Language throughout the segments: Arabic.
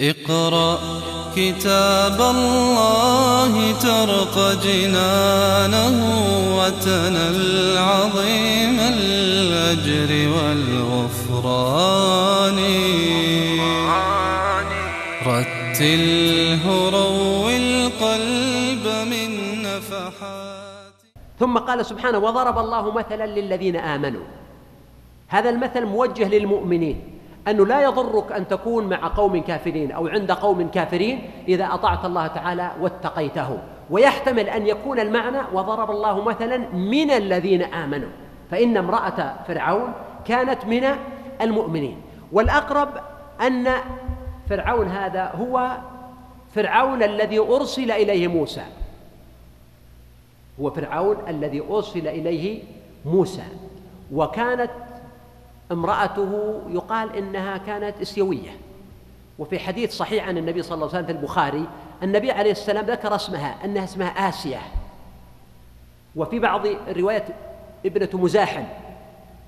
اقرأ كتاب الله ترق جنانه وتنل عظيم الأجر والغفران. رتله روي القلب من نفحات. ثم قال سبحانه وضرب الله مثلا للذين آمنوا. هذا المثل موجه للمؤمنين. أنه لا يضرك أن تكون مع قوم كافرين أو عند قوم كافرين إذا أطعت الله تعالى واتقيته. ويحتمل أن يكون المعنى وضرب الله مثلا من الذين آمنوا. فإن امرأة فرعون كانت من المؤمنين. والأقرب أن فرعون هذا هو فرعون الذي أرسل إليه موسى. هو فرعون الذي أرسل إليه موسى. وكانت امرأته يقال إنها كانت إسيوية. وفي حديث صحيح عن النبي صلى الله عليه وسلم في البخاري النبي عليه السلام ذكر اسمها أنها اسمها آسيا. وفي بعض الروايات ابنة مزاحم.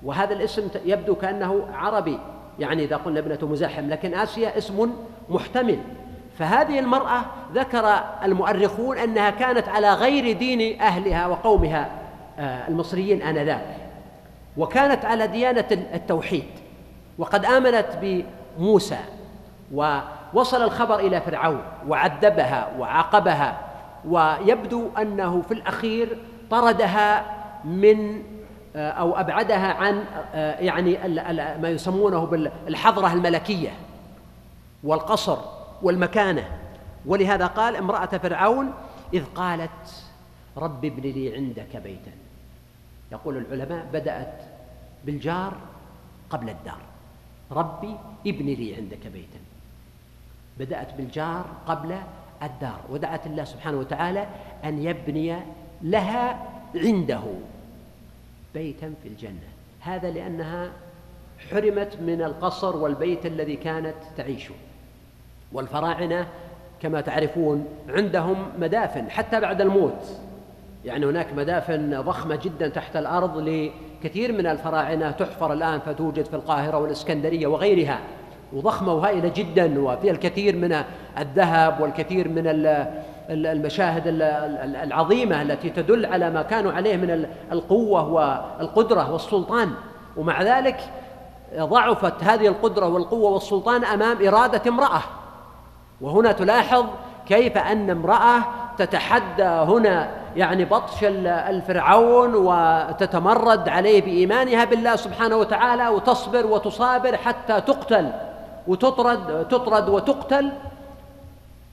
وهذا الاسم يبدو كأنه عربي يعني إذا قلنا ابنة مزاحم لكن آسيا اسم محتمل. فهذه المرأة ذكر المؤرخون أنها كانت على غير دين أهلها وقومها آه، المصريين آنذاك. وكانت على ديانة التوحيد وقد آمنت بموسى ووصل الخبر إلى فرعون وعذبها وعاقبها ويبدو أنه في الأخير طردها من أو أبعدها عن يعني ما يسمونه بالحضرة الملكية والقصر والمكانة. ولهذا قال امرأة فرعون إذ قالت رب ابن لي عندك بيتا. يقول العلماء بدأت بالجار قبل الدار. ربي ابن لي عندك بيتا. بدأت بالجار قبل الدار. ودعت الله سبحانه وتعالى أن يبني لها عنده بيتا في الجنة. هذا لأنها حرمت من القصر والبيت الذي كانت تعيشه والفراعنة كما تعرفون عندهم مدافن حتى بعد الموت. يعني هناك مدافن ضخمة جدا تحت الأرض لكثير من الفراعنة تحفر الآن فتوجد في القاهرة والإسكندرية وغيرها. وضخمة وهائلة جدا وفيها الكثير من الذهب والكثير من المشاهد العظيمة التي تدل على ما كانوا عليه من القوة والقدرة والسلطان. ومع ذلك ضعفت هذه القدرة والقوة والسلطان أمام إرادة امرأة. وهنا تلاحظ كيف أن امرأة تتحدى هنا يعني بطش الفرعون وتتمرد عليه بإيمانها بالله سبحانه وتعالى وتصبر وتصابر حتى تقتل وتطرد تطرد وتقتل.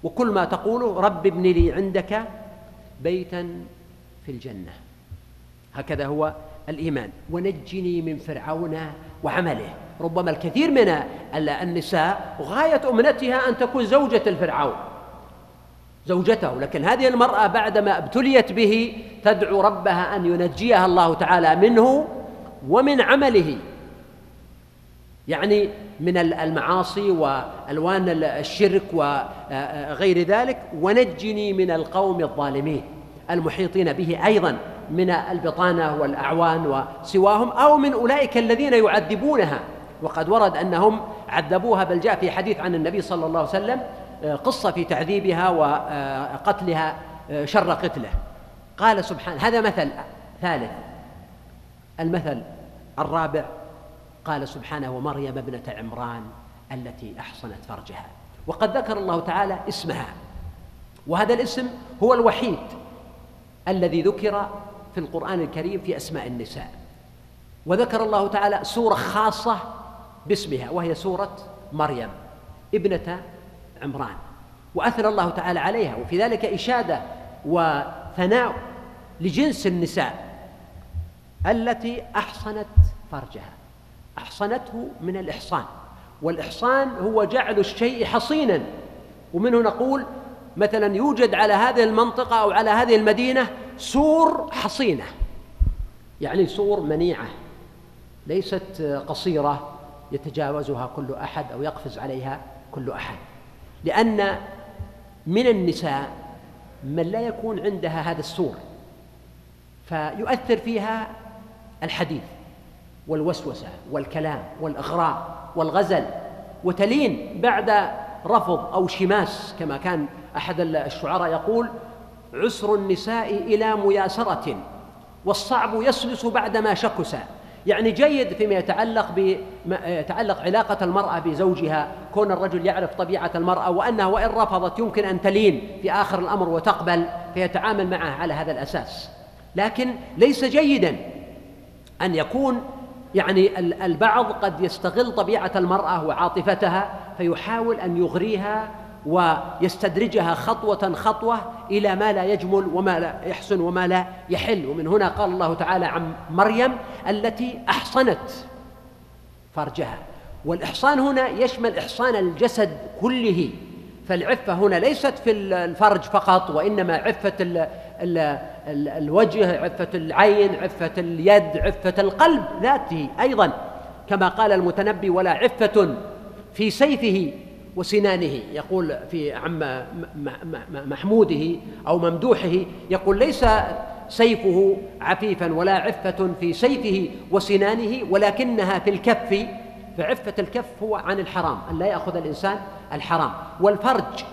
وكل ما تقوله رب ابن لي عندك بيتا في الجنة. هكذا هو الإيمان. ونجني من فرعون وعمله. ربما الكثير من النساء غاية أمنتها أن تكون زوجة الفرعون. زوجته لكن هذه المرأة بعدما ابتليت به تدعو ربها أن ينجيها الله تعالى منه ومن عمله. يعني من المعاصي وألوان الشرك وغير ذلك ونجني من القوم الظالمين المحيطين به أيضا من البطانة والأعوان وسواهم أو من أولئك الذين يعذبونها. وقد ورد أنهم عذبوها بل جاء في حديث عن النبي صلى الله عليه وسلم قصة في تعذيبها وقتلها شر قتله. قال سبحانه هذا مثل ثالث. المثل الرابع قال سبحانه ومريم ابنة عمران التي أحصنت فرجها. وقد ذكر الله تعالى اسمها. وهذا الاسم هو الوحيد الذي ذكر في القرآن الكريم في أسماء النساء. وذكر الله تعالى سورة خاصة باسمها وهي سورة مريم ابنة عمران وأثنى الله تعالى عليها وفي ذلك إشادة وثناء لجنس النساء التي أحصنت فرجها أحصنته من الإحصان والإحصان هو جعل الشيء حصينا ومنه نقول مثلا يوجد على هذه المنطقة أو على هذه المدينة سور حصينة يعني سور منيعة ليست قصيرة يتجاوزها كل أحد أو يقفز عليها كل أحد. لأن من النساء من لا يكون عندها هذا السور فيؤثر فيها الحديث والوسوسة والكلام والإغراء والغزل وتلين بعد رفض أو شماس كما كان أحد الشعراء يقول عسر النساء إلى مياسرة والصعب يسلس بعدما شكس. يعني جيد فيما يتعلق يتعلق علاقة المرأة بزوجها كون الرجل يعرف طبيعة المرأة وأنها وإن رفضت يمكن أن تلين في آخر الأمر وتقبل فيتعامل معها على هذا الأساس. لكن ليس جيدا أن يكون يعني البعض قد يستغل طبيعة المرأة وعاطفتها فيحاول أن يغريها ويستدرجها خطوة خطوة إلى ما لا يجمل وما لا يحسن وما لا يحل. ومن هنا قال الله تعالى عن مريم التي أحصنت فرجها. والإحصان هنا يشمل إحصان الجسد كله. فالعفة هنا ليست في الفرج فقط وإنما عفة ال ال ال الوجه عفة العين عفة اليد عفة القلب ذاته أيضا. كما قال المتنبي ولا عفة في سيفه وسنانه. يقول في عم محموده أو ممدوحه يقول ليس سيفه عفيفا ولا عفة في سيفه وسنانه ولكنها في الكف فعفة الكف هو عن الحرام أن لا يأخذ الإنسان الحرام. والفرج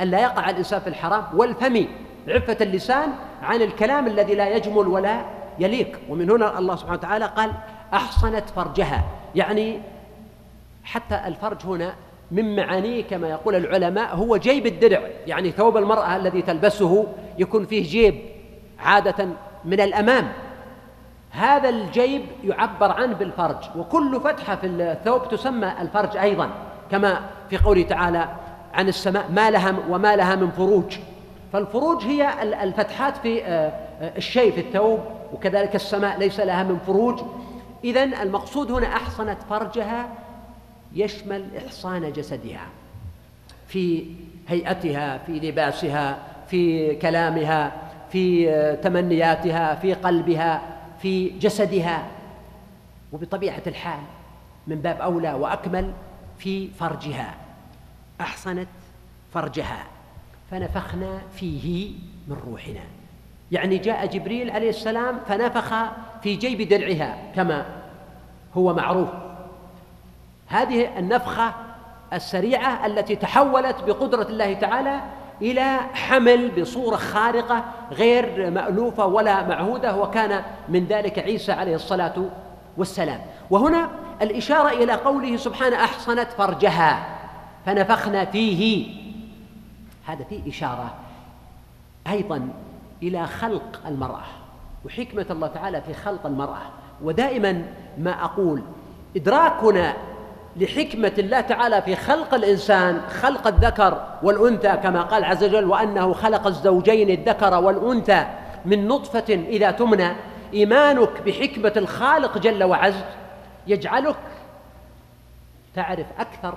أن لا يقع الإنسان في الحرام. والفم عفة اللسان عن الكلام الذي لا يجمل ولا يليق. ومن هنا الله سبحانه وتعالى قال أحصنت فرجها. يعني حتى الفرج هنا من معانيه كما يقول العلماء هو جيب الدرع. يعني ثوب المرأة الذي تلبسه يكون فيه جيب عادة من الأمام. هذا الجيب يعبر عنه بالفرج وكل فتحة في الثوب تسمى الفرج أيضا كما في قوله تعالى عن السماء ما لها وما لها من فروج. فالفروج هي الفتحات في آه، آه، الشيء في الثوب وكذلك السماء ليس لها من فروج. إذا المقصود هنا أحصنت فرجها يشمل إحصان جسدها في هيئتها في لباسها في كلامها في تمنياتها في قلبها في جسدها. وبطبيعة الحال من باب أولى وأكمل في فرجها أحصنت فرجها فنفخنا فيه من روحنا. يعني جاء جبريل عليه السلام فنفخ في جيب درعها كما هو معروف. هذه النفخة السريعة التي تحولت بقدرة الله تعالى إلى حمل بصورة خارقة غير مألوفة ولا معهودة وكان من ذلك عيسى عليه الصلاة والسلام. وهنا الإشارة إلى قوله سبحانه أحصنت فرجها فنفخنا فيه. هذا فيه إشارة أيضا إلى خلق المرأة وحكمة الله تعالى في خلق المرأة. ودائما ما أقول إدراكنا لحكمة الله تعالى في خلق الإنسان خلق الذكر والأنثى كما قال عز وجل وأنه خلق الزوجين الذكر والأنثى من نطفة إذا تمنى. إيمانك بحكمة الخالق جل وعز يجعلك تعرف أكثر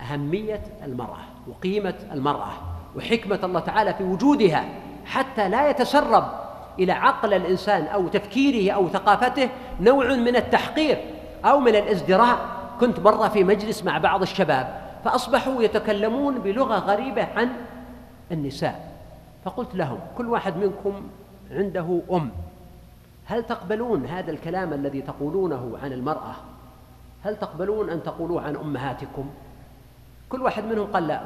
أهمية المرأة وقيمة المرأة وحكمة الله تعالى في وجودها حتى لا يتسرب إلى عقل الإنسان أو تفكيره أو ثقافته نوع من التحقير أو من الازدراء. كنت مرة في مجلس مع بعض الشباب فأصبحوا يتكلمون بلغة غريبة عن النساء. فقلت لهم كل واحد منكم عنده أم. هل تقبلون هذا الكلام الذي تقولونه عن المرأة؟ هل تقبلون أن تقولوه عن أمهاتكم؟ كل واحد منهم قال لا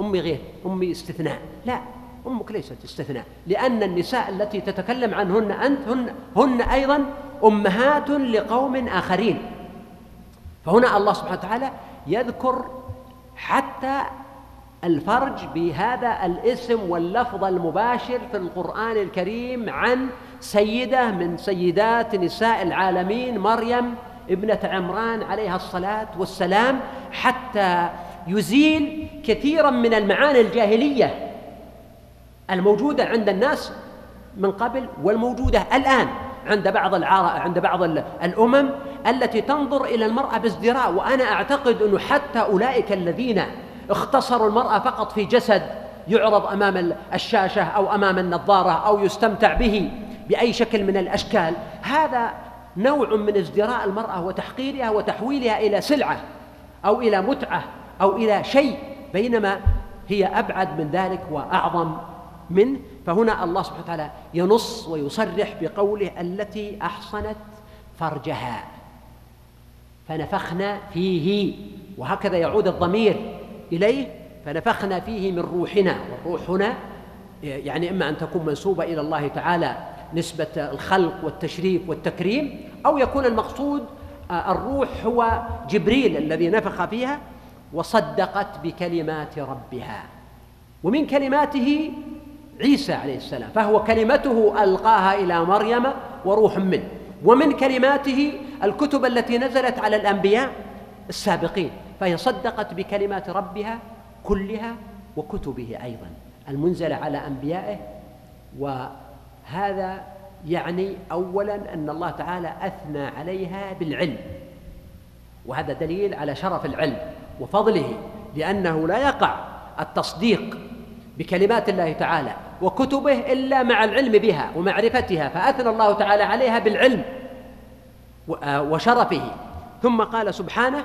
أمي غير أمي استثناء. لا أمك ليست استثناء لأن النساء التي تتكلم عنهن أنت هن, هن أيضا أمهات لقوم آخرين. فهنا الله سبحانه وتعالى يذكر حتى الفرج بهذا الاسم واللفظ المباشر في القرآن الكريم عن سيدة من سيدات نساء العالمين مريم ابنة عمران عليها الصلاة والسلام حتى يزيل كثيرا من المعاني الجاهلية الموجودة عند الناس من قبل والموجودة الآن عند بعض عند بعض الأمم. التي تنظر إلى المرأة بازدراء وأنا أعتقد أنه حتى أولئك الذين اختصروا المرأة فقط في جسد يعرض أمام الشاشة أو أمام النظارة أو يستمتع به بأي شكل من الأشكال. هذا نوع من ازدراء المرأة وتحقيرها وتحويلها إلى سلعة أو إلى متعة أو إلى شيء بينما هي أبعد من ذلك وأعظم منه فهنا الله سبحانه وتعالى ينص ويصرح بقوله التي أحصنت فرجها. فنفخنا فيه. وهكذا يعود الضمير إليه فنفخنا فيه من روحنا. والروح هنا يعني إما أن تكون منسوبة إلى الله تعالى نسبة الخلق والتشريف والتكريم أو يكون المقصود آه، الروح هو جبريل الذي نفخ فيها وصدقت بكلمات ربها. ومن كلماته عيسى عليه السلام فهو كلمته ألقاها إلى مريم وروح منه. ومن كلماته الكتب التي نزلت على الأنبياء السابقين فهي صدقت بكلمات ربها كلها وكتبه أيضا المنزلة على أنبيائه وهذا يعني اولا أن الله تعالى أثنى عليها بالعلم وهذا دليل على شرف العلم وفضله لأنه لا يقع التصديق بكلمات الله تعالى وكتبه إلا مع العلم بها ومعرفتها فأثنى الله تعالى عليها بالعلم. وشرفه. ثم قال سبحانه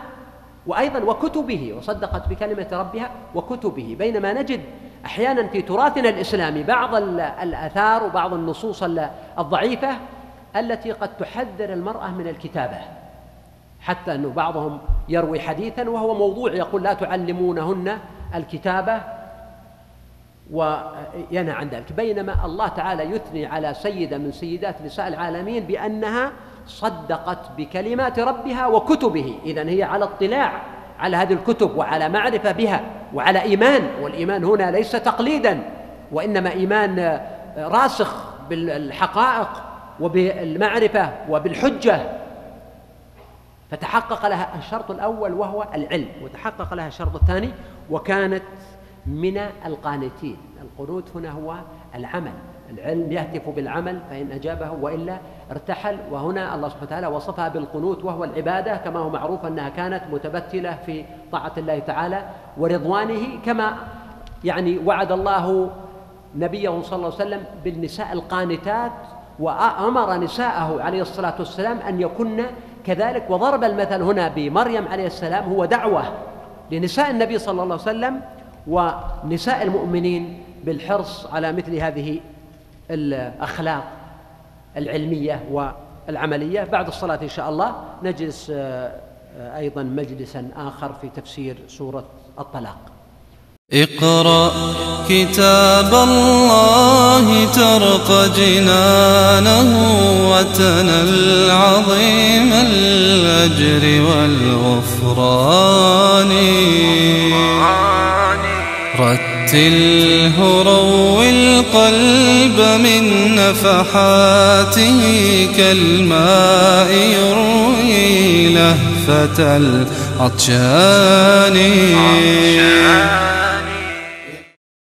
وأيضا وكتبه وصدقت بكلمة ربها وكتبه. بينما نجد أحيانا في تراثنا الإسلامي بعض الآثار وبعض النصوص الضعيفة التي قد تحذر المرأة من الكتابة. حتى أنه بعضهم يروي حديثا وهو موضوع يقول لا تعلمونهن الكتابة وينهى عن ذلك. بينما الله تعالى يثني على سيدة من سيدات نساء العالمين بأنها صدقت بكلمات ربها وكتبه. اذا هي على اطلاع على هذه الكتب وعلى معرفة بها وعلى إيمان والإيمان هنا ليس تقليدا وإنما إيمان راسخ بالحقائق وبالمعرفة وبالحجة. فتحقق لها الشرط الأول وهو العلم وتحقق لها الشرط الثاني وكانت من القانتين. القنوت هنا هو العمل العلم يهتف بالعمل فإن أجابه وإلا ارتحل. وهنا الله سبحانه وتعالى وصفها بالقنوت وهو العبادة كما هو معروف أنها كانت متبتلة في طاعة الله تعالى ورضوانه كما يعني وعد الله نبيه صلى الله عليه وسلم بالنساء القانتات وأمر نساءه عليه الصلاة والسلام أن يكن كذلك. وضرب المثل هنا بمريم عليه السلام هو دعوة لنساء النبي صلى الله عليه وسلم ونساء المؤمنين. بالحرص على مثل هذه الأخلاق العلمية والعملية. بعد الصلاة إن شاء الله نجلس آه، أيضا مجلسا آخر في تفسير سورة الطلاق. اقرأ كتاب الله ترق جنانه وتنل عظيم الأجر والغفران. رتله روي القلب من نفحاته كالماء يروي لهفة العطشان.